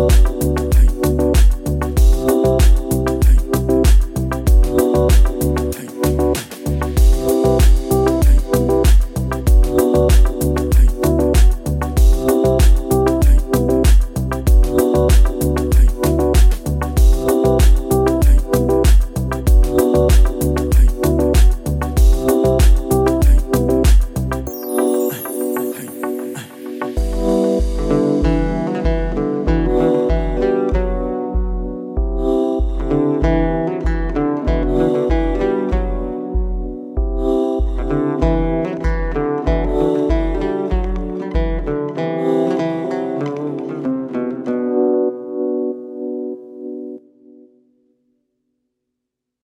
amor.